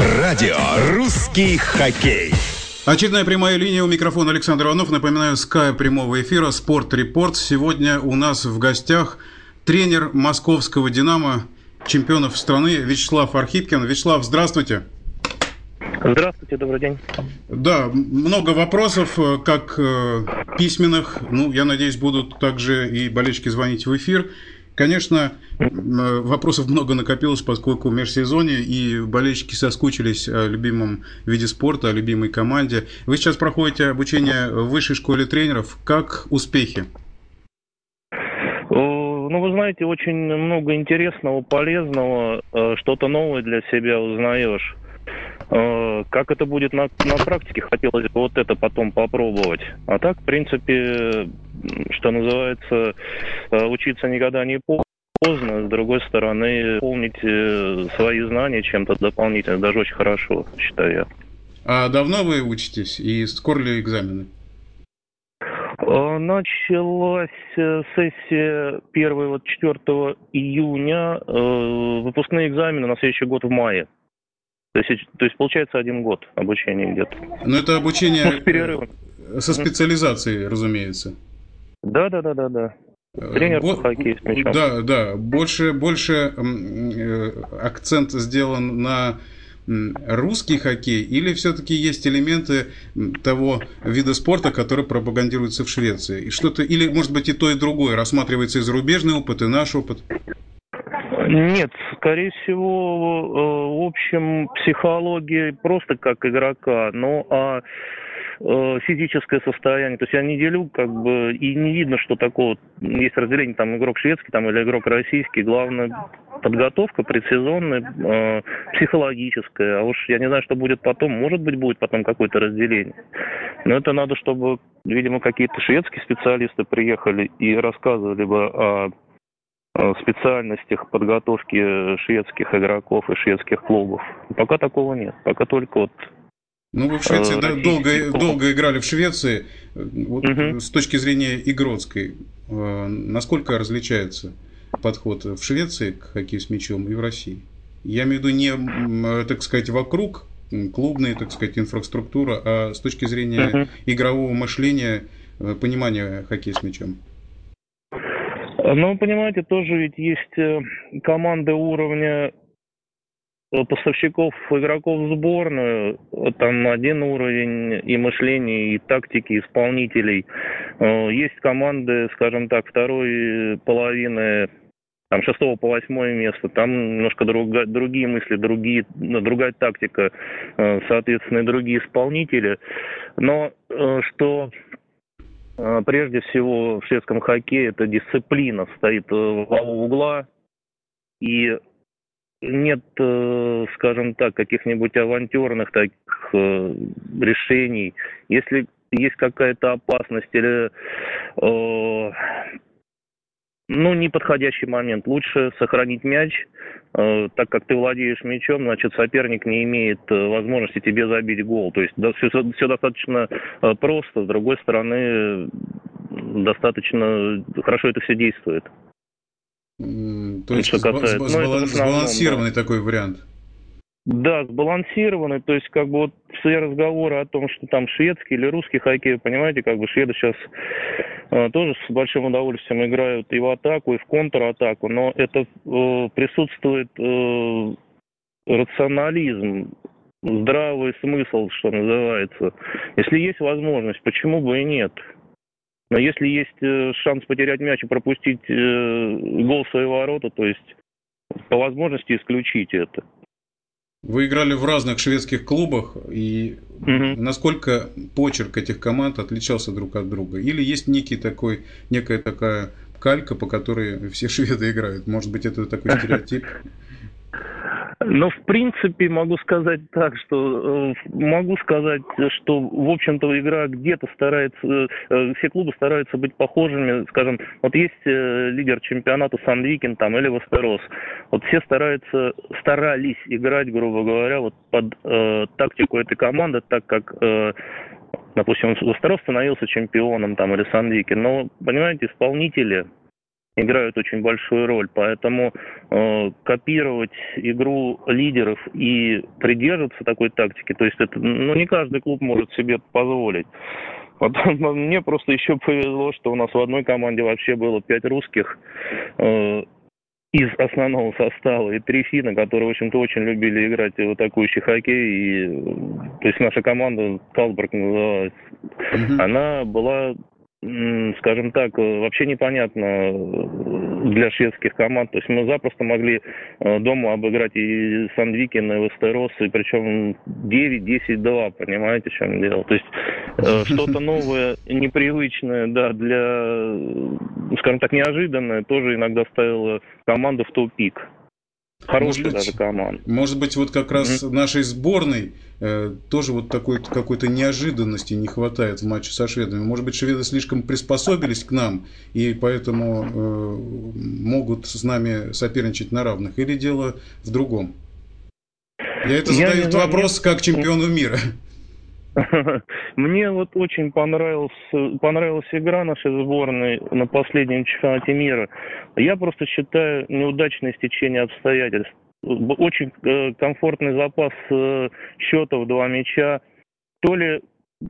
Радио «Русский хоккей». Очередная прямая линия у микрофона Александр Иванов. Напоминаю, скай прямого эфира «Спорт Репорт». Сегодня у нас в гостях тренер московского «Динамо», чемпионов страны Вячеслав Архипкин. Вячеслав, здравствуйте. Здравствуйте, добрый день. Да, много вопросов, э, как э, письменных. Ну, я надеюсь, будут также и болельщики звонить в эфир. Конечно, э, вопросов много накопилось, поскольку в межсезонье, и болельщики соскучились о любимом виде спорта, о любимой команде. Вы сейчас проходите обучение в высшей школе тренеров. Как успехи? Ну, вы знаете, очень много интересного, полезного, что-то новое для себя узнаешь. Э, как это будет на, на практике, хотелось бы вот это потом попробовать. А так, в принципе, что называется, э, учиться никогда не поздно. С другой стороны, помнить э, свои знания чем-то дополнительно, даже очень хорошо, считаю я. А давно вы учитесь и скоро ли экзамены? Началась сессия 1 вот 4 июня, выпускные экзамены на следующий год в мае. То есть, то есть получается один год обучения идет. Но это обучение ну, с перерывом. Со специализацией, разумеется. Да, да, да, да, да. Тренер Бо... по хоккею с мячом. Да, да. Больше, больше э, акцент сделан на русский хоккей или все-таки есть элементы того вида спорта, который пропагандируется в Швеции? И что-то, или, может быть, и то, и другое рассматривается и зарубежный опыт, и наш опыт? Нет, скорее всего, э, в общем, психология просто как игрока, но а э, физическое состояние. То есть я не делю, как бы, и не видно, что такое есть разделение, там, игрок шведский там, или игрок российский. Главное, подготовка предсезонная, э, психологическая. А уж я не знаю, что будет потом. Может быть, будет потом какое-то разделение. Но это надо, чтобы, видимо, какие-то шведские специалисты приехали и рассказывали бы о Э, специальностях подготовки шведских игроков и шведских клубов. Пока такого нет. Пока только вот ну, вы в Швеции да, долго, долго играли в Швеции. Вот угу. С точки зрения игротской, э, насколько различается подход в Швеции к хоккею с мячом и в России? Я имею в виду не, так сказать, вокруг клубной, так сказать, инфраструктура, а с точки зрения угу. игрового мышления, э, понимания хоккея с мячом. Ну, понимаете, тоже ведь есть э, команды уровня э, поставщиков игроков в сборную, там один уровень и мышления, и тактики исполнителей. Э, есть команды, скажем так, второй половины там шестого по восьмое место, там немножко друг, другие мысли, другие, ну, другая тактика, соответственно, и другие исполнители. Но что прежде всего в шведском хоккее это дисциплина стоит э, во угла. И нет, э, скажем так, каких-нибудь авантюрных таких э, решений. Если есть какая-то опасность или ну, неподходящий момент. Лучше сохранить мяч, э, так как ты владеешь мячом, значит, соперник не имеет э, возможности тебе забить гол. То есть да, все, все достаточно э, просто. С другой стороны, достаточно хорошо это все действует. То есть, что касается, ну, сбалансированный да. такой вариант. Да, сбалансированный, то есть как бы вот все разговоры о том, что там шведский или русский хоккей, понимаете, как бы шведы сейчас э, тоже с большим удовольствием играют и в атаку, и в контратаку, но это э, присутствует э, рационализм, здравый смысл, что называется. Если есть возможность, почему бы и нет? Но если есть э, шанс потерять мяч и пропустить э, гол свои ворота, то есть по возможности исключить это. Вы играли в разных шведских клубах, и угу. насколько почерк этих команд отличался друг от друга? Или есть некий такой, некая такая калька, по которой все шведы играют? Может быть, это такой стереотип? Ну, в принципе, могу сказать так, что э, могу сказать, что, в общем-то, игра где-то старается, э, все клубы стараются быть похожими, скажем, вот есть э, лидер чемпионата Сандвикен там или Вестерос, вот все стараются, старались играть, грубо говоря, вот под э, тактику этой команды, так как э, допустим, Вестерос становился чемпионом там или Сандвикен, но, понимаете, исполнители играют очень большую роль. Поэтому э, копировать игру лидеров и придерживаться такой тактики, то есть это, ну, не каждый клуб может себе позволить. Потом, мне просто еще повезло, что у нас в одной команде вообще было пять русских э, из основного состава и три финна, которые, в общем-то, очень любили играть в атакующий хоккей. И, то есть наша команда, Калберг называлась, mm-hmm. она была скажем так, э, вообще непонятно э, для шведских команд. То есть мы запросто могли э, дома обыграть и Сандвикен, и Вестерос, и причем 9-10-2, понимаете, в чем дело. То есть что-то новое, непривычное, да, для, скажем так, неожиданное, тоже иногда ставило команду в тупик. Хорошая даже команда. Может быть, вот как раз mm-hmm. нашей сборной э, тоже вот такой какой-то неожиданности не хватает в матче со шведами. Может быть, шведы слишком приспособились к нам и поэтому э, могут с нами соперничать на равных. Или дело в другом? Я это Я задаю вопрос как чемпиону мира. Мне вот очень понравилась, понравилась игра нашей сборной на последнем чемпионате мира. Я просто считаю неудачное стечение обстоятельств. Очень э, комфортный запас э, счетов, два мяча. То ли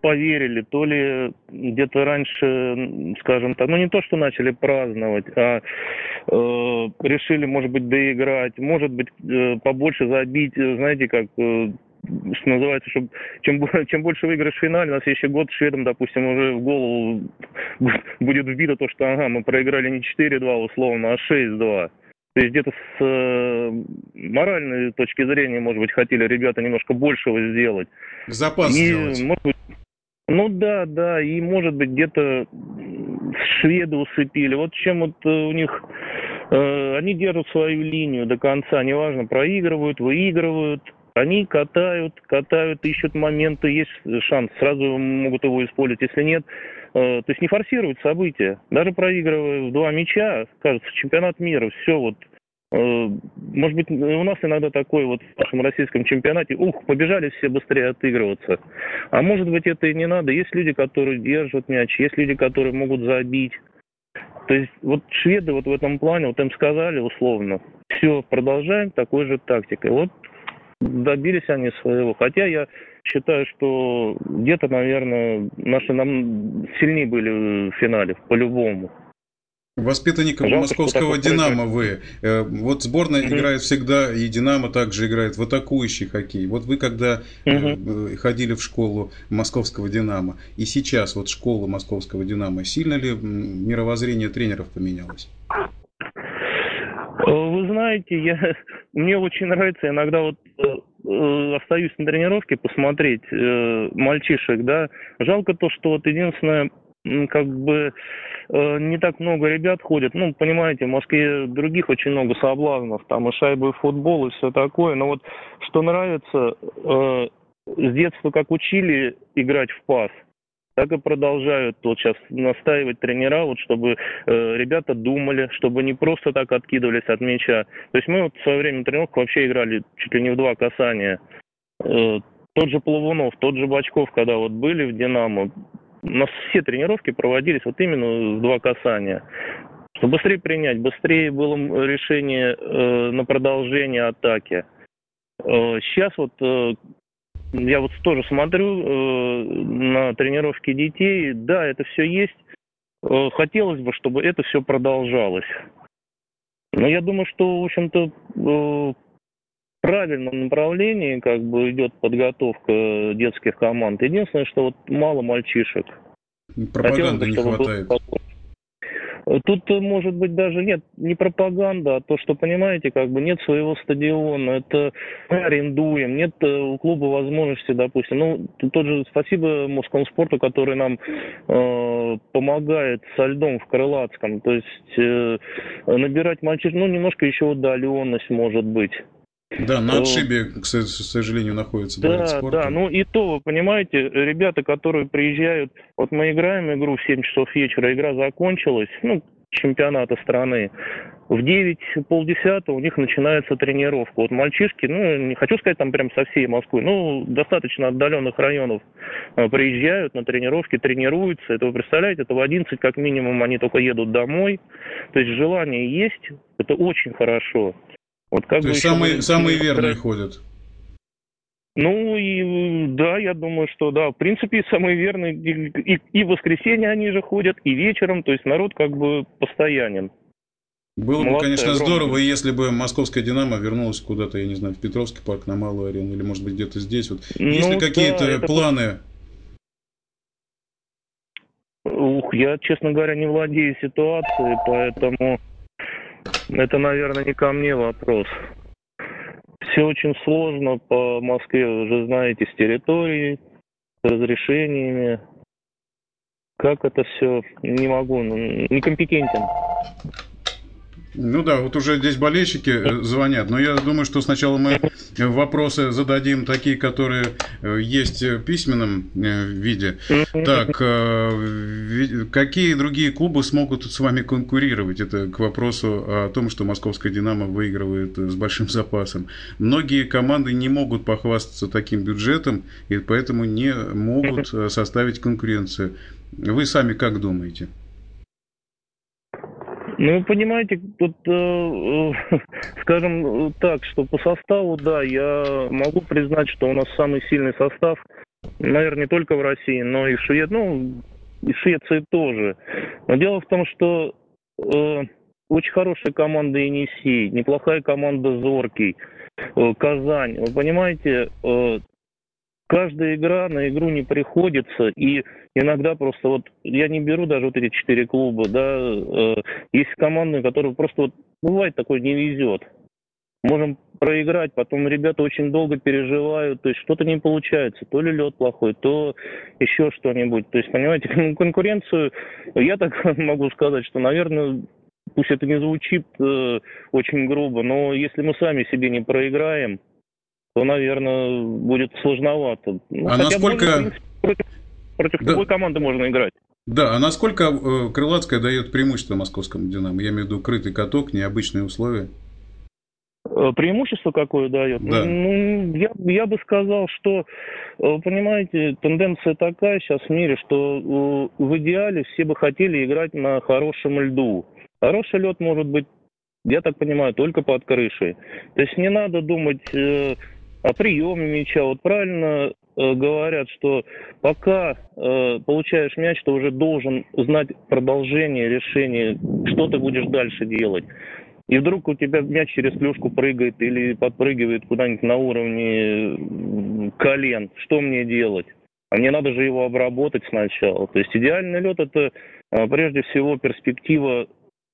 поверили, то ли где-то раньше, скажем так, ну не то, что начали праздновать, а э, решили, может быть, доиграть, может быть, э, побольше забить, знаете, как э, что называется, чтобы чем, чем больше выиграешь в финале, на следующий год шведам, допустим, уже в голову будет вбито то, что ага, мы проиграли не 4-2 условно, а 6-2. То есть где-то с э, моральной точки зрения, может быть, хотели ребята немножко большего сделать. Запас и, сделать. Может быть, ну да, да, и может быть где-то шведы усыпили. Вот чем вот э, у них э, они держат свою линию до конца, неважно, проигрывают, выигрывают, они катают, катают, ищут моменты, есть шанс, сразу могут его использовать. Если нет, э, то есть не форсировать события. Даже проигрывая в два мяча, кажется, чемпионат мира, все вот э, может быть, у нас иногда такой вот в нашем российском чемпионате, ух, побежали все быстрее отыгрываться. А может быть, это и не надо. Есть люди, которые держат мяч, есть люди, которые могут забить. То есть вот шведы вот в этом плане, вот им сказали условно, все, продолжаем такой же тактикой. Вот добились они своего. Хотя я считаю, что где-то, наверное, наши нам сильнее были в финале, по-любому. Воспитанником Жалко, московского «Динамо» вы. Э, вот сборная mm-hmm. играет всегда, и «Динамо» также играет в атакующий хоккей. Вот вы когда mm-hmm. ходили в школу московского «Динамо», и сейчас вот школа московского «Динамо», сильно ли мировоззрение тренеров поменялось? Вы знаете, я, мне очень нравится иногда вот э, остаюсь на тренировке посмотреть э, мальчишек, да. Жалко то, что вот единственное, как бы э, не так много ребят ходят. Ну, понимаете, в Москве других очень много соблазнов, там и шайбы, и футбол, и все такое. Но вот что нравится, э, с детства как учили играть в пас – так и продолжают вот сейчас настаивать тренера, вот чтобы э, ребята думали, чтобы не просто так откидывались от мяча. То есть мы вот в свое время на вообще играли чуть ли не в два касания. Э, тот же Плавунов, тот же Бачков, когда вот были в «Динамо», у нас все тренировки проводились вот именно в два касания. Чтобы быстрее принять, быстрее было решение э, на продолжение атаки. Э, сейчас вот э, я вот тоже смотрю э, на тренировки детей. Да, это все есть. Э, хотелось бы, чтобы это все продолжалось. Но я думаю, что, в общем-то, э, в правильном направлении как бы идет подготовка детских команд. Единственное, что вот мало мальчишек. Пропаганды не хватает. Было Тут, э, может быть, даже нет, не пропаганда, а то, что, понимаете, как бы нет своего стадиона, это мы арендуем, нет э, у клуба возможности, допустим. Ну, тот же спасибо Московскому спорту, который нам э, помогает со льдом в Крылатском. То есть э, набирать мальчишек, ну, немножко еще удаленность может быть. Да, на отшибе, к сожалению, находится Да, да, ну и то, вы понимаете, ребята, которые приезжают, вот мы играем игру в 7 часов вечера, игра закончилась, ну, чемпионата страны, в 9, полдесятого у них начинается тренировка. Вот мальчишки, ну, не хочу сказать там прям со всей Москвы, ну, достаточно отдаленных районов э, приезжают на тренировки, тренируются. Это вы представляете, это в 11 как минимум они только едут домой. То есть желание есть, это очень хорошо. Вот как То есть самые, самые верные ходят? Ну и да, я думаю, что да, в принципе, самые верные и, и, и в воскресенье они же ходят, и вечером, то есть народ как бы постоянен. Было Молодцы, бы, конечно, огромное. здорово, если бы московская «Динамо» вернулась куда-то, я не знаю, в Петровский парк на Малую арену, или, может быть, где-то здесь. Вот. Ну, Есть ли какие-то да, планы? Ух, я, честно говоря, не владею ситуацией, поэтому это, наверное, не ко мне вопрос. Все очень сложно по Москве, вы же знаете, с территорией, с разрешениями. Как это все, не могу, ну, некомпетентен. Ну да, вот уже здесь болельщики э, звонят, но я думаю, что сначала мы вопросы зададим такие, которые э, есть в письменном э, виде. Так, какие другие клубы смогут с вами конкурировать? Это к вопросу о том, что московская «Динамо» выигрывает с большим запасом. Многие команды не могут похвастаться таким бюджетом, и поэтому не могут составить конкуренцию. Вы сами как думаете? Ну, понимаете, тут, э, э, скажем так, что по составу, да, я могу признать, что у нас самый сильный состав, наверное, не только в России, но и в Швеции, ну, и в Швеции тоже. Но дело в том, что э, очень хорошая команда Енисей, неплохая команда Зоркий, э, Казань. Вы понимаете, э, каждая игра на игру не приходится, и иногда просто вот, я не беру даже вот эти четыре клуба, да, э, есть команды, которые просто вот, бывает такое, не везет. Можем проиграть, потом ребята очень долго переживают, то есть что-то не получается, то ли лед плохой, то еще что-нибудь. То есть, понимаете, конкуренцию, я так могу сказать, что, наверное, пусть это не звучит э, очень грубо, но если мы сами себе не проиграем, то, наверное, будет сложновато. Ну, а насколько... Можно, против, против да. любой команды можно играть. Да, а насколько э, Крылатская дает преимущество московскому «Динамо»? Я имею в виду крытый каток, необычные условия. Э, преимущество какое дает? Да. Ну, я, я бы сказал, что, э, понимаете, тенденция такая сейчас в мире, что э, в идеале все бы хотели играть на хорошем льду. Хороший лед может быть, я так понимаю, только под крышей. То есть не надо думать приеме мяча. Вот правильно э, говорят, что пока э, получаешь мяч, ты уже должен знать продолжение решения, что ты будешь дальше делать. И вдруг у тебя мяч через клюшку прыгает или подпрыгивает куда-нибудь на уровне колен. Что мне делать? А мне надо же его обработать сначала. То есть идеальный лед это э, прежде всего перспектива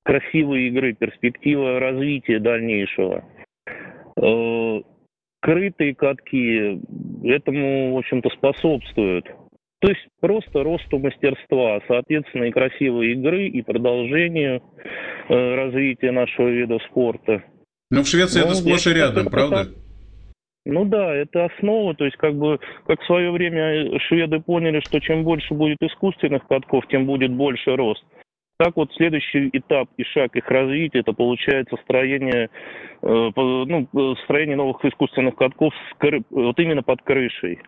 красивой игры, перспектива развития дальнейшего. Э, крытые катки этому, в общем-то, способствуют. То есть просто росту мастерства, соответственно, и красивой игры, и продолжению э, развития нашего вида спорта. Но в Швеции Но это сплошь и рядом, это, правда? Ну да, это основа, то есть как бы, как в свое время шведы поняли, что чем больше будет искусственных катков, тем будет больше рост. Так вот, следующий этап и шаг их развития, это получается строение, э, ну, строение новых искусственных катков вот именно под крышей.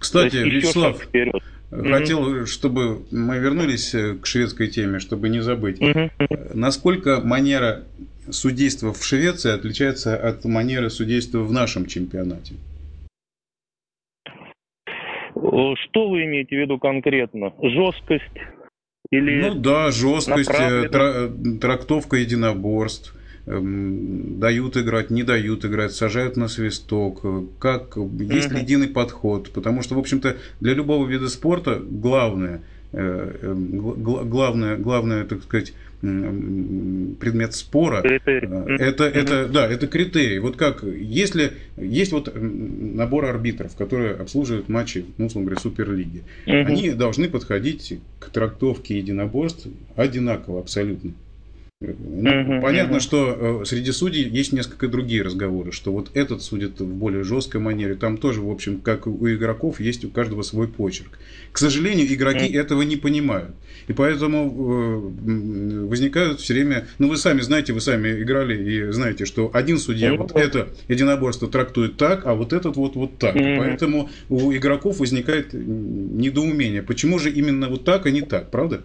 Кстати, Вячеслав, хотел, mm-hmm. чтобы мы вернулись э, к шведской теме, чтобы не забыть. Mm-hmm. Насколько манера судейства в Швеции отличается от манеры судейства в нашем чемпионате? Что вы имеете в виду конкретно? Жесткость, или ну да, жесткость, э, тра- трактовка единоборств. Эм, дают играть, не дают играть, сажают на свисток, э, как есть ли единый подход, потому что, в общем-то, для любого вида спорта главное, э, эм, главное, главное, так сказать, предмет спора. Критерий. Это, это, да, это критерий. Вот как, если есть вот набор арбитров, которые обслуживают матчи, ну, условно говоря, Суперлиги, угу. они должны подходить к трактовке единоборств одинаково абсолютно. Ну, угу, понятно, угу. что э, среди судей есть несколько другие разговоры, что вот этот судит в более жесткой манере. Там тоже, в общем, как у игроков, есть у каждого свой почерк. К сожалению, игроки угу. этого не понимают. И поэтому э, возникают все время... Ну, вы сами знаете, вы сами играли и знаете, что один судья вот это единоборство трактует так, а вот этот вот вот так. Угу. Поэтому у игроков возникает недоумение. Почему же именно вот так, а не так, правда?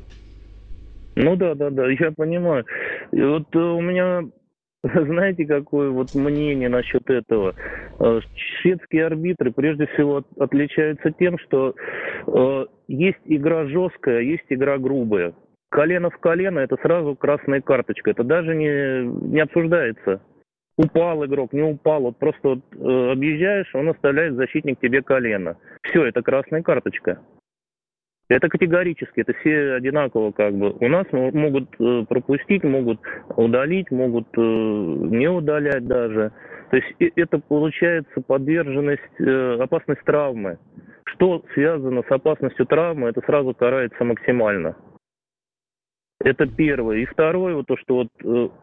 Ну да, да, да, я понимаю. И вот э, у меня, знаете, какое вот мнение насчет этого? Э, шведские арбитры прежде всего отличаются тем, что э, есть игра жесткая, есть игра грубая. Колено в колено это сразу красная карточка. Это даже не, не обсуждается. Упал игрок, не упал. Вот просто вот, э, объезжаешь, он оставляет защитник тебе колено. Все, это красная карточка. Это категорически, это все одинаково как бы. У нас могут э, пропустить, могут удалить, могут э, не удалять даже. То есть это получается подверженность, э, опасность травмы. Что связано с опасностью травмы, это сразу карается максимально. Это первое. И второе, вот то, что вот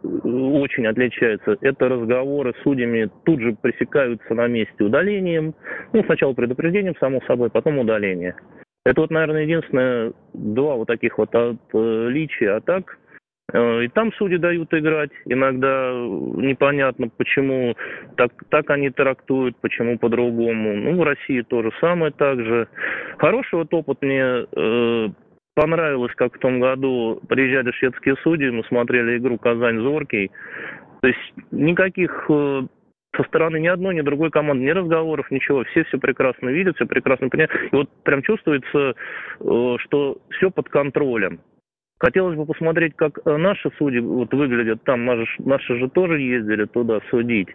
очень отличается, это разговоры с судьями тут же пресекаются на месте удалением. Ну, сначала предупреждением, само собой, потом удаление. Это вот, наверное, единственное два вот таких вот отличия. А так, э, и там судьи дают играть. Иногда непонятно, почему так, так они трактуют, почему по-другому. Ну, в России то же самое так же. Хороший вот опыт мне э, понравилось, как в том году приезжали шведские судьи, мы смотрели игру «Казань-Зоркий». То есть никаких э, со стороны ни одной, ни другой команды, ни разговоров, ничего. Все все прекрасно видят, все прекрасно понимают. И вот прям чувствуется, э, что все под контролем. Хотелось бы посмотреть, как э, наши судьи вот выглядят там. Наши, наши же тоже ездили туда судить.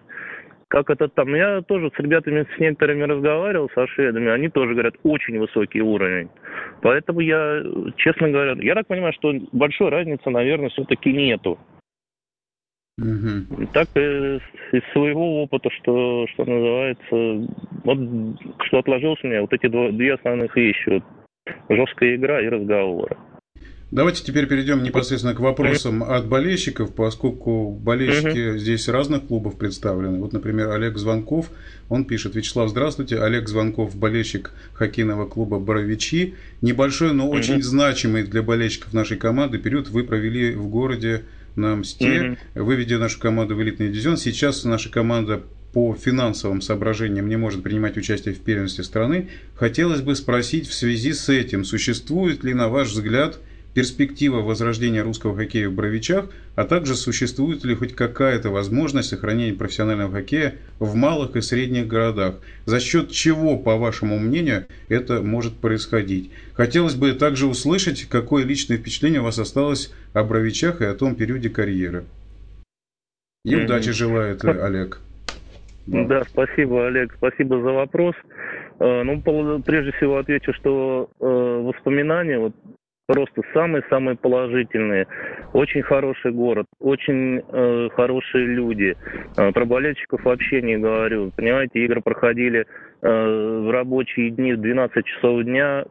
Как это там? Я тоже с ребятами, с некоторыми разговаривал, со шведами. Они тоже говорят, очень высокий уровень. Поэтому я, честно говоря, я так понимаю, что большой разницы, наверное, все-таки нету. Угу. Так из, из своего опыта, что, что называется, вот что отложилось у меня, вот эти два, две основных вещи. Вот, жесткая игра и разговоры. Давайте теперь перейдем непосредственно к вопросам от болельщиков, поскольку болельщики угу. здесь разных клубов представлены. Вот, например, Олег Звонков, он пишет, Вячеслав, здравствуйте, Олег Звонков, болельщик хоккейного клуба «Боровичи». Небольшой, но угу. очень значимый для болельщиков нашей команды период вы провели в городе на Мсте, mm выведя нашу команду в элитный дивизион. Сейчас наша команда по финансовым соображениям не может принимать участие в первенстве страны. Хотелось бы спросить в связи с этим, существует ли, на ваш взгляд, перспектива возрождения русского хоккея в Бровичах, а также существует ли хоть какая-то возможность сохранения профессионального хоккея в малых и средних городах, за счет чего, по вашему мнению, это может происходить. Хотелось бы также услышать, какое личное впечатление у вас осталось о Бровичах и о том периоде карьеры. И удачи желает Олег. Да. да, спасибо, Олег, спасибо за вопрос. Э, ну, прежде всего отвечу, что э, воспоминания, вот просто самые-самые положительные. Очень хороший город, очень э, хорошие люди. Э, про болельщиков вообще не говорю. Понимаете, игры проходили э, в рабочие дни в 12 часов дня.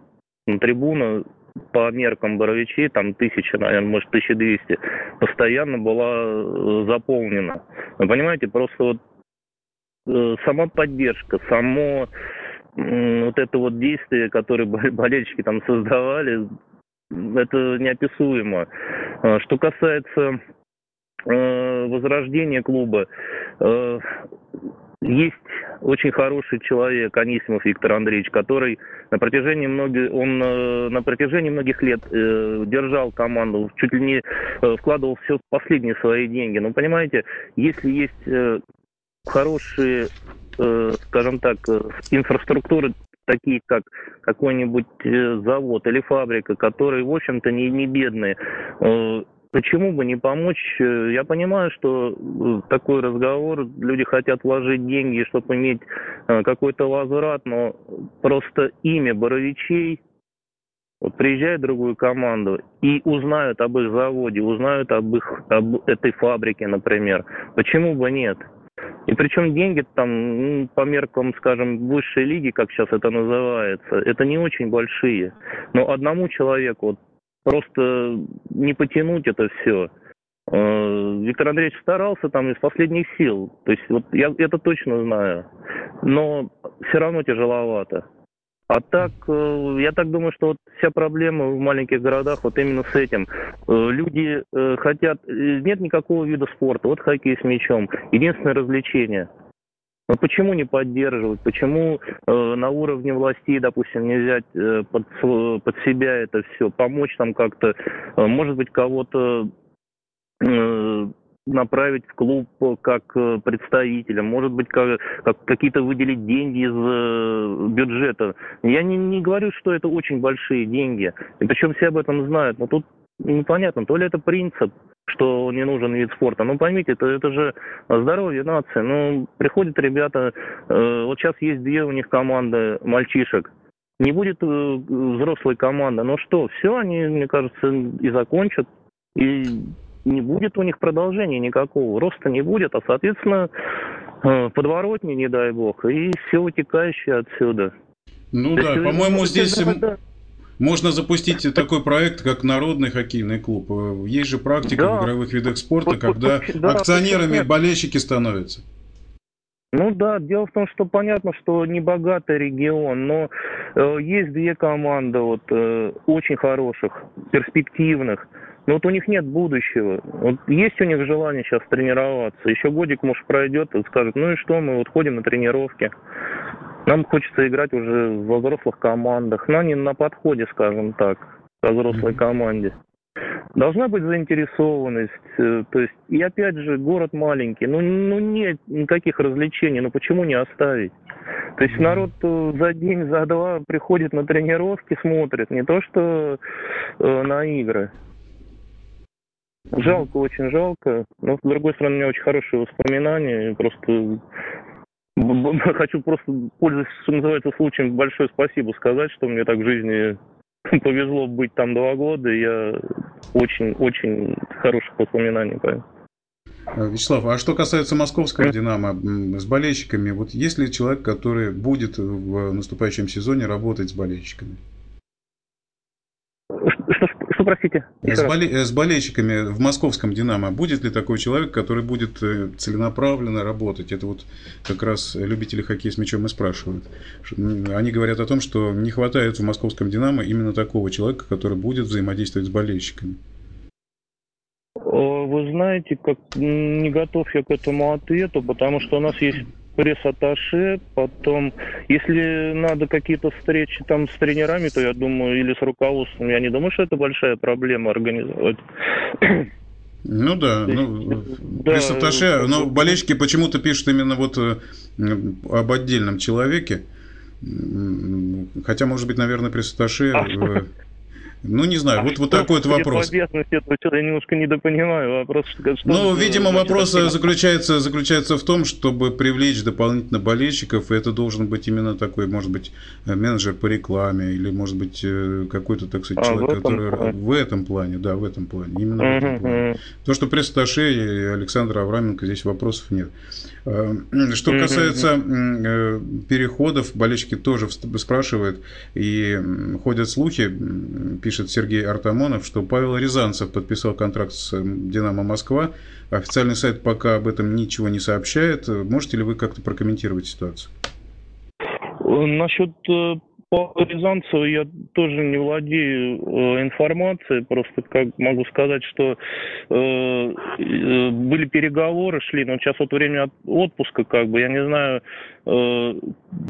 На трибуна по меркам Боровичей, там тысяча, наверное, может, 1200, постоянно была э, заполнена. Вы понимаете, просто вот э, сама поддержка, само вот это вот действие, которое болельщики там создавали, это неописуемо. А, что касается э, возрождения клуба, э, есть очень хороший человек, Анисимов Виктор Андреевич, который на протяжении многих, он э, на протяжении многих лет держал команду, чуть ли не вкладывал все последние свои деньги. Но понимаете, если есть хорошие, скажем так, инфраструктуры такие как какой-нибудь э, завод или фабрика, которые, в общем-то, не, не бедные, э, Почему бы не помочь? Э, я понимаю, что такой разговор, люди хотят вложить деньги, чтобы иметь какой-то возврат, но просто имя Боровичей, вот приезжает другую команду и узнают об их заводе, узнают об их об этой фабрике, например. Почему бы нет? И причем деньги там, ну, по меркам, скажем, высшей лиги, как сейчас это называется, это не очень большие. Но одному человеку вот просто не потянуть это все. Э, Виктор Андреевич старался там из последних сил. То есть вот я это точно знаю. Но все равно тяжеловато. А так, э, я так думаю, что вот вся проблема в маленьких городах вот именно с этим. Э, люди хотят... Нет никакого вида спорта. Вот хоккей с мячом. Единственное развлечение. Но почему не поддерживать? Почему э, на уровне властей, допустим, не взять э, под, под себя это все, помочь там как-то, э, может быть, кого-то Э, направить в клуб как э, представителя, может быть, как, как какие-то выделить деньги из э, бюджета. Я не, не говорю, что это очень большие деньги, и причем все об этом знают, но тут непонятно, то ли это принцип, что не нужен вид спорта. Ну, поймите, это, это же здоровье нации. Ну, приходят ребята, э, вот сейчас есть две у них команды мальчишек, не будет э, взрослой команды, ну что, все они, мне кажется, и закончат, и не будет у них продолжения никакого, роста не будет, а, соответственно, э, подворотни, не дай бог, и все вытекающее отсюда. Ну То да, по-моему, здесь да. можно запустить такой проект, как Народный хоккейный клуб. Есть же практика да. в игровых видах спорта, когда да, акционерами болельщики становятся. Ну да, дело в том, что понятно, что не богатый регион, но э, есть две команды вот э, очень хороших, перспективных. Но вот у них нет будущего. Вот есть у них желание сейчас тренироваться. Еще годик, может, пройдет и скажут, ну и что, мы вот ходим на тренировки. Нам хочется играть уже в взрослых командах. Но они на подходе, скажем так, к взрослой команде. Должна быть заинтересованность. Э, то есть, и опять же, город маленький. Ну, ну нет никаких развлечений. Ну почему не оставить? То есть народ э, за день, за два приходит на тренировки, смотрит. Не то, что э, на игры. Жалко, очень жалко. Но, с другой стороны, у меня очень хорошие воспоминания. Просто хочу просто, пользуясь, что называется, случаем, большое спасибо сказать, что мне так в жизни повезло быть там два года. Я очень-очень хороших воспоминаний. Поэтому. Вячеслав, а что касается московского «Динамо» с болельщиками, вот есть ли человек, который будет в наступающем сезоне работать с болельщиками? Простите? С, боле... с болельщиками в московском «Динамо» будет ли такой человек, который будет э, целенаправленно работать? Это вот как раз любители хоккея с мячом и спрашивают. Они говорят о том, что не хватает в московском «Динамо» именно такого человека, который будет взаимодействовать с болельщиками. Вы знаете, как не готов я к этому ответу, потому что у нас есть пресс-атташе, потом, если надо какие-то встречи там с тренерами, то я думаю, или с руководством, я не думаю, что это большая проблема организовать. Ну да, ну, да, пресс-атташе, но болельщики почему-то пишут именно вот э, об отдельном человеке, хотя, может быть, наверное, пресс-атташе... А ну, не знаю, вот, вот такой вот вопрос. Я немножко недопонимаю вопрос. Что, ну, видимо, вопрос заключается, заключается в том, чтобы привлечь дополнительно болельщиков, и это должен быть именно такой, может быть, менеджер по рекламе, или, может быть, э, какой-то, так сказать, а, человек, в который плане. в этом плане, да, в этом плане, именно в этом плане. То, что пресс-таше Александра Авраменко, здесь вопросов нет. А, что касается uh-huh. переходов, болельщики тоже спрашивают, и ходят слухи, пишет Сергей Артамонов, что Павел Рязанцев подписал контракт с «Динамо Москва». Официальный сайт пока об этом ничего не сообщает. Можете ли вы как-то прокомментировать ситуацию? Насчет э, по Рязанцеву я тоже не владею э, информацией, просто как могу сказать, что э, э, были переговоры, шли, но сейчас вот время отпуска, как бы, я не знаю, э,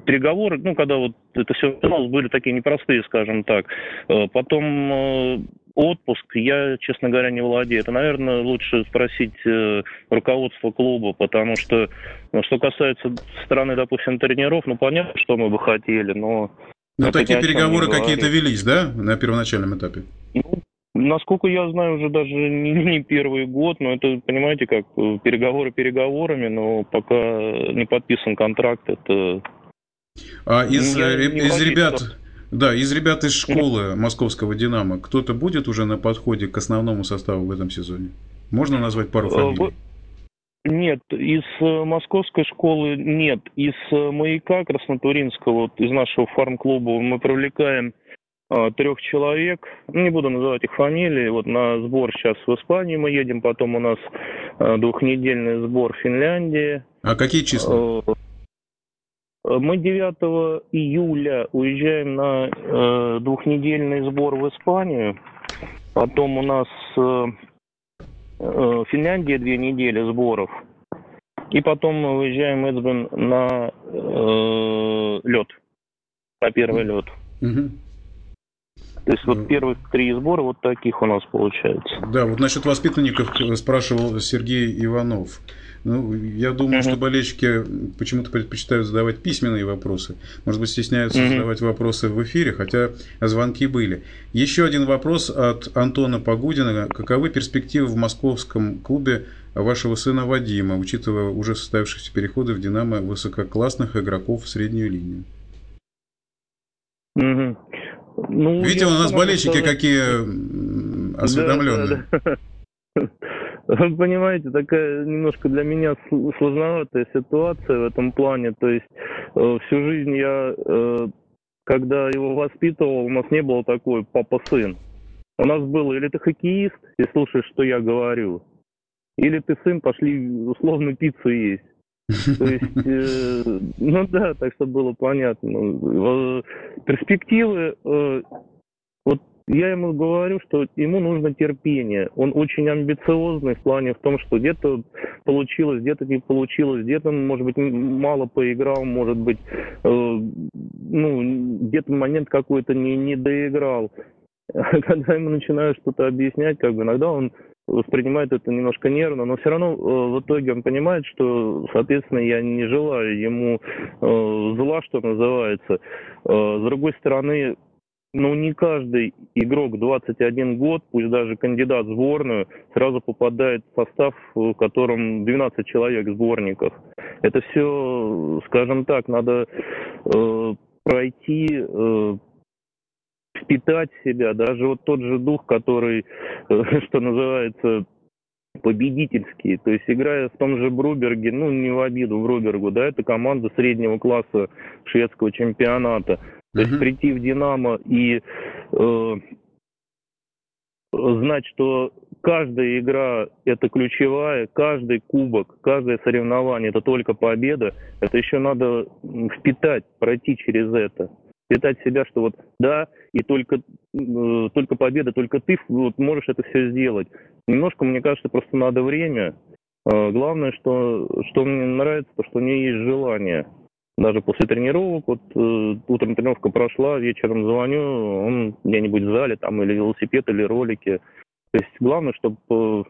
переговоры, ну, когда вот это все были такие непростые, скажем так. Э, потом э, отпуск, я, честно говоря, не владею. Это, наверное, лучше спросить э, руководство клуба, потому что, ну, что касается стороны, допустим, тренеров, ну, понятно, что мы бы хотели, но... Но такие переговоры какие-то велись, да, на первоначальном этапе? Ну, насколько я знаю, уже даже не, не первый год, но это, понимаете, как переговоры переговорами, но пока не подписан контракт, это... А из, ну, я, из ребят... Что да, из ребят из школы московского «Динамо» кто-то будет уже на подходе к основному составу в этом сезоне? Можно назвать пару э, фамилий? Нет, из э, московской школы нет. Из э, «Маяка» Краснотуринского, вот из нашего фарм-клуба мы привлекаем а, трех человек, не буду называть их фамилии, вот на сбор сейчас в Испанию мы едем, потом у нас а, двухнедельный сбор в Финляндии. А какие числа? Мы 9 июля уезжаем на э, двухнедельный сбор в Испанию. Потом у нас э, э, Финляндия две недели сборов. И потом мы уезжаем в Эдсбен на э, лед, на первый лед. Угу. То есть вот первых три сбора вот таких у нас получается. Да, вот насчет воспитанников спрашивал Сергей Иванов. Ну, я думаю, uh-huh. что болельщики почему-то предпочитают задавать письменные вопросы. Может быть, стесняются uh-huh. задавать вопросы в эфире, хотя звонки были. Еще один вопрос от Антона Погудина. Каковы перспективы в московском клубе вашего сына Вадима, учитывая уже состоявшиеся переходы в «Динамо» высококлассных игроков в среднюю линию? Угу. Ну, Видите, у нас болельщики сказать... какие осведомленные. Да, да, да. Понимаете, такая немножко для меня сложноватая ситуация в этом плане. То есть э, всю жизнь я, э, когда его воспитывал, у нас не было такой папа-сын. У нас было или ты хоккеист и слушаешь, что я говорю, или ты сын, пошли условно пиццу есть. То есть, э, ну да, так что было понятно. Э, перспективы, э, я ему говорю, что ему нужно терпение. Он очень амбициозный в плане в том, что где-то получилось, где-то не получилось, где-то, может быть, мало поиграл, может быть, э, ну, где-то момент какой-то не, не доиграл. Когда ему начинаю что-то объяснять, как бы иногда он воспринимает это немножко нервно, но все равно э, в итоге он понимает, что, соответственно, я не желаю ему э, зла, что называется. Э, с другой стороны, ну, не каждый игрок 21 год, пусть даже кандидат в сборную, сразу попадает в состав, в котором 12 человек в сборниках. Это все, скажем так, надо э, пройти э, впитать себя, даже вот тот же дух, который, что называется, победительский. То есть играя в том же Бруберге, ну не в обиду Брубергу, да, это команда среднего класса шведского чемпионата. То есть прийти в Динамо и э, знать, что каждая игра это ключевая, каждый кубок, каждое соревнование это только победа, это еще надо впитать, пройти через это питать себя, что вот да, и только, э, только победа, только ты вот, можешь это все сделать. Немножко, мне кажется, просто надо время. Э, главное, что, что мне нравится, то, что у нее есть желание. Даже после тренировок, вот э, утром тренировка прошла, вечером звоню, он где-нибудь в зале, там, или велосипед, или ролики. То есть главное, чтобы э,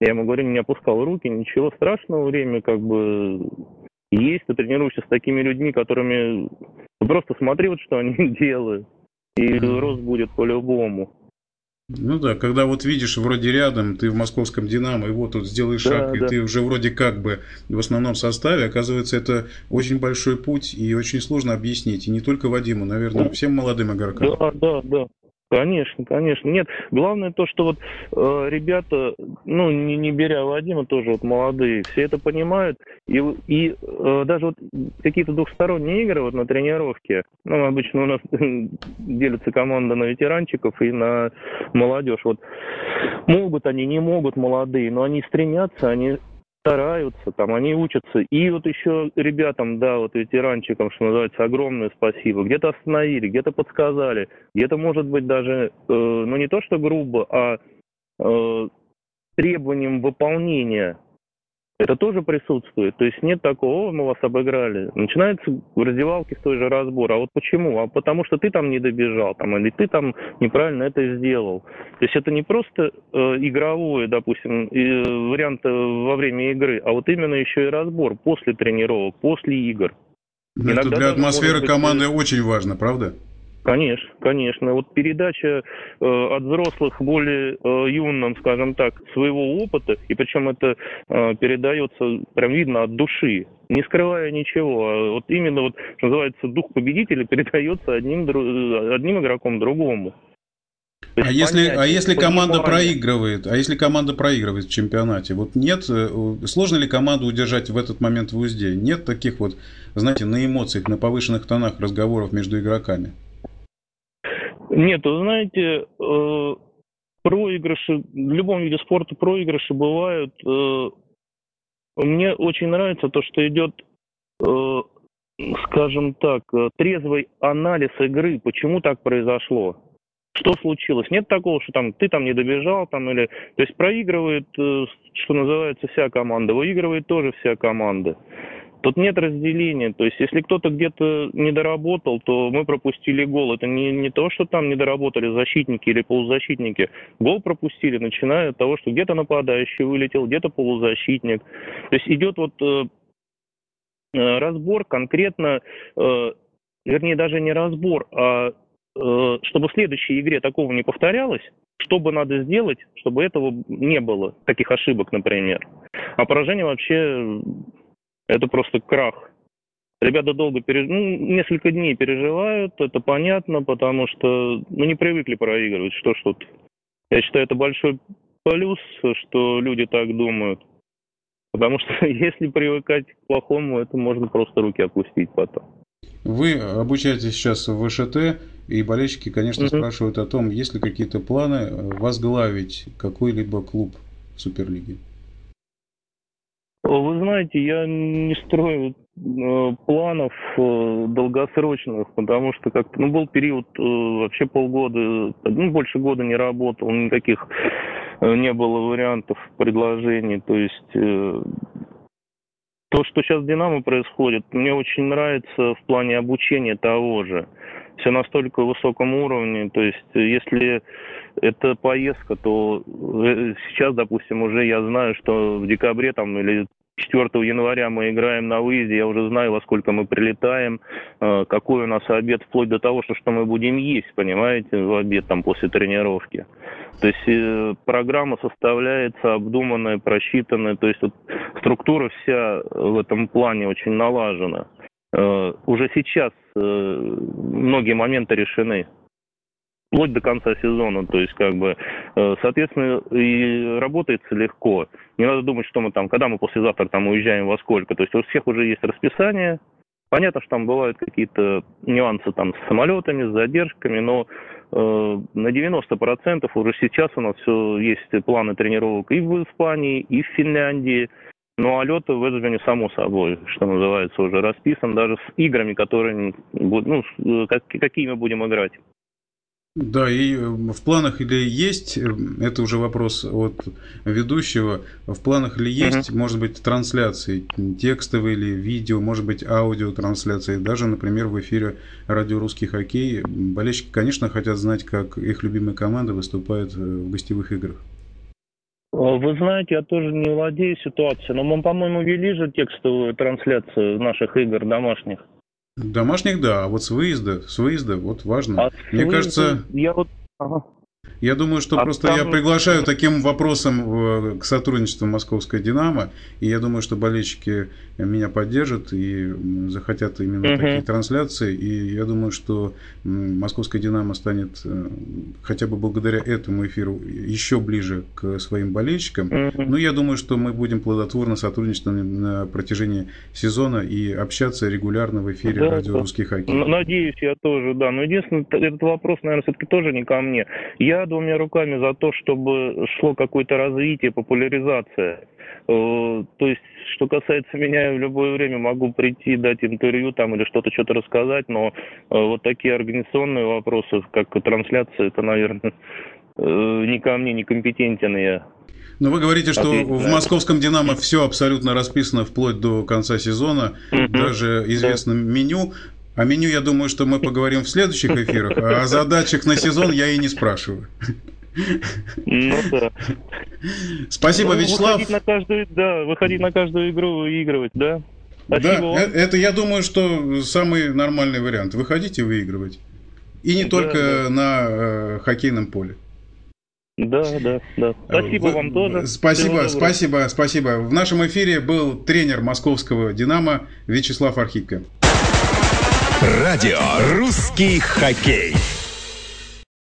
я ему говорю, не опускал руки, ничего страшного, время как бы есть, ты тренируешься с такими людьми, которыми просто смотри, вот что они делают, и рост будет по-любому. Ну да, когда вот видишь вроде рядом, ты в московском «Динамо», и вот тут сделай шаг, да, и да. ты уже вроде как бы в основном составе, оказывается, это очень большой путь и очень сложно объяснить. И не только Вадиму, наверное, всем молодым игрокам. Да, да, да. Конечно, конечно. Нет, главное то, что вот э, ребята, ну, не, не беря Вадима, тоже вот молодые, все это понимают. И, и э, даже вот какие-то двухсторонние игры вот на тренировке, ну, обычно у нас делится команда на ветеранчиков и на молодежь. Вот могут они, не могут молодые, но они стремятся, они стараются, там они учатся. И вот еще ребятам, да, вот ветеранчикам, что называется, огромное спасибо. Где-то остановили, где-то подсказали, где-то, может быть, даже, э, ну не то что грубо, а э, требованием выполнения это тоже присутствует. То есть нет такого, мы вас обыграли. Начинается в раздевалке с той же разбор. А вот почему? А потому что ты там не добежал, там, или ты там неправильно это сделал. То есть это не просто э, игровой, допустим, э, вариант э, во время игры, а вот именно еще и разбор после тренировок, после игр. Это для атмосферы быть... команды очень важно, правда? Конечно, конечно. Вот передача э, от взрослых более э, юным, скажем так, своего опыта, и причем это э, передается прям видно от души, не скрывая ничего. А вот именно вот, что называется, дух победителя передается одним, одним игроком другому. А если, а если команда проигрывает, а если команда проигрывает в чемпионате, вот нет, э, сложно ли команду удержать в этот момент в узде? Нет таких вот, знаете, на эмоциях, на повышенных тонах разговоров между игроками? Нет, вы знаете, э, проигрыши, в любом виде спорта проигрыши бывают. Э, мне очень нравится то, что идет, э, скажем так, трезвый анализ игры, почему так произошло. Что случилось? Нет такого, что там ты там не добежал, там или. То есть проигрывает, что называется, вся команда, выигрывает тоже вся команда. Тут нет разделения. То есть, если кто-то где-то не доработал, то мы пропустили гол. Это не, не то, что там не доработали защитники или полузащитники. Гол пропустили, начиная от того, что где-то нападающий вылетел, где-то полузащитник. То есть идет вот э, э, разбор конкретно, э, вернее, даже не разбор, а э, чтобы в следующей игре такого не повторялось, что бы надо сделать, чтобы этого не было, таких ошибок, например. А поражение вообще это просто крах. Ребята долго переж... ну, несколько дней переживают, это понятно, потому что ну, не привыкли проигрывать. Что ж тут? Я считаю, это большой плюс, что люди так думают. Потому что если привыкать к плохому, это можно просто руки опустить потом. Вы обучаетесь сейчас в ВШТ, и болельщики, конечно, mm-hmm. спрашивают о том, есть ли какие-то планы возглавить какой-либо клуб в Суперлиге. Вы знаете, я не строю э, планов э, долгосрочных, потому что как ну, был период э, вообще полгода, ну, больше года не работал, никаких не было вариантов предложений. То есть то, что сейчас в «Динамо» происходит, мне очень нравится в плане обучения того же. Все настолько высоком уровне. То есть если это поездка, то сейчас, допустим, уже я знаю, что в декабре там или 4 января мы играем на выезде, я уже знаю, во сколько мы прилетаем, э, какой у нас обед, вплоть до того, что, что мы будем есть, понимаете, в обед там после тренировки. То есть э, программа составляется обдуманная, просчитанная, то есть вот, структура вся в этом плане очень налажена. Э, уже сейчас многие моменты решены вплоть до конца сезона. То есть, как бы, э, соответственно, и работается легко. Не надо думать, что мы там, когда мы послезавтра там уезжаем во сколько. То есть у всех уже есть расписание. Понятно, что там бывают какие-то нюансы там с самолетами, с задержками, но э, на 90% уже сейчас у нас все есть планы тренировок и в Испании, и в Финляндии. Ну, а лед в Эджбене, само собой, что называется, уже расписан, даже с играми, которые, ну, э, как, какие будем играть. Да, и э, в планах или есть, э, это уже вопрос от ведущего, в планах ли есть, uh-huh. может быть, трансляции, текстовые или видео, может быть, аудиотрансляции, даже, например, в эфире радио «Русский хоккей». Болельщики, конечно, хотят знать, как их любимая команда выступает э, в гостевых играх. Вы знаете, я тоже не владею ситуацией, но мы, по-моему, вели же текстовую трансляцию наших игр домашних. Домашних, да, а вот с выезда, с выезда, вот важно. А Мне выезда, кажется, я вот, ага. Я думаю, что а просто я приглашаю таким вопросом к сотрудничеству Московской «Динамо», и я думаю, что болельщики меня поддержат и захотят именно угу. такие трансляции, и я думаю, что Московская «Динамо» станет э, хотя бы благодаря этому эфиру еще ближе к своим болельщикам. Угу. Ну, я думаю, что мы будем плодотворно сотрудничать на протяжении сезона и общаться регулярно в эфире да, радио «Русский хоккей». Надеюсь, я тоже, да. Но единственное, этот вопрос, наверное, все-таки тоже не ко мне. Я двумя руками за то, чтобы шло какое-то развитие, популяризация. Э, то есть, что касается меня, я в любое время могу прийти, дать интервью там или что-то, что-то рассказать, но э, вот такие организационные вопросы, как трансляция, это, наверное, э, не ко мне, не компетентен я. Но вы говорите, что Ответить, в московском «Динамо» все абсолютно расписано вплоть до конца сезона, даже известно да. меню. О меню, я думаю, что мы поговорим в следующих эфирах, а о задачах на сезон я и не спрашиваю. Ну да. Спасибо, ну, Вячеслав. Выходить на каждую, да, выходить на каждую игру выигрывать, да. Спасибо да, это я думаю, что самый нормальный вариант. Выходить и выигрывать. И не да, только да. на э, хоккейном поле. Да, да, да. Спасибо Вы, вам тоже. Спасибо, спасибо, спасибо. В нашем эфире был тренер московского «Динамо» Вячеслав Архипко. Радио «Русский хоккей».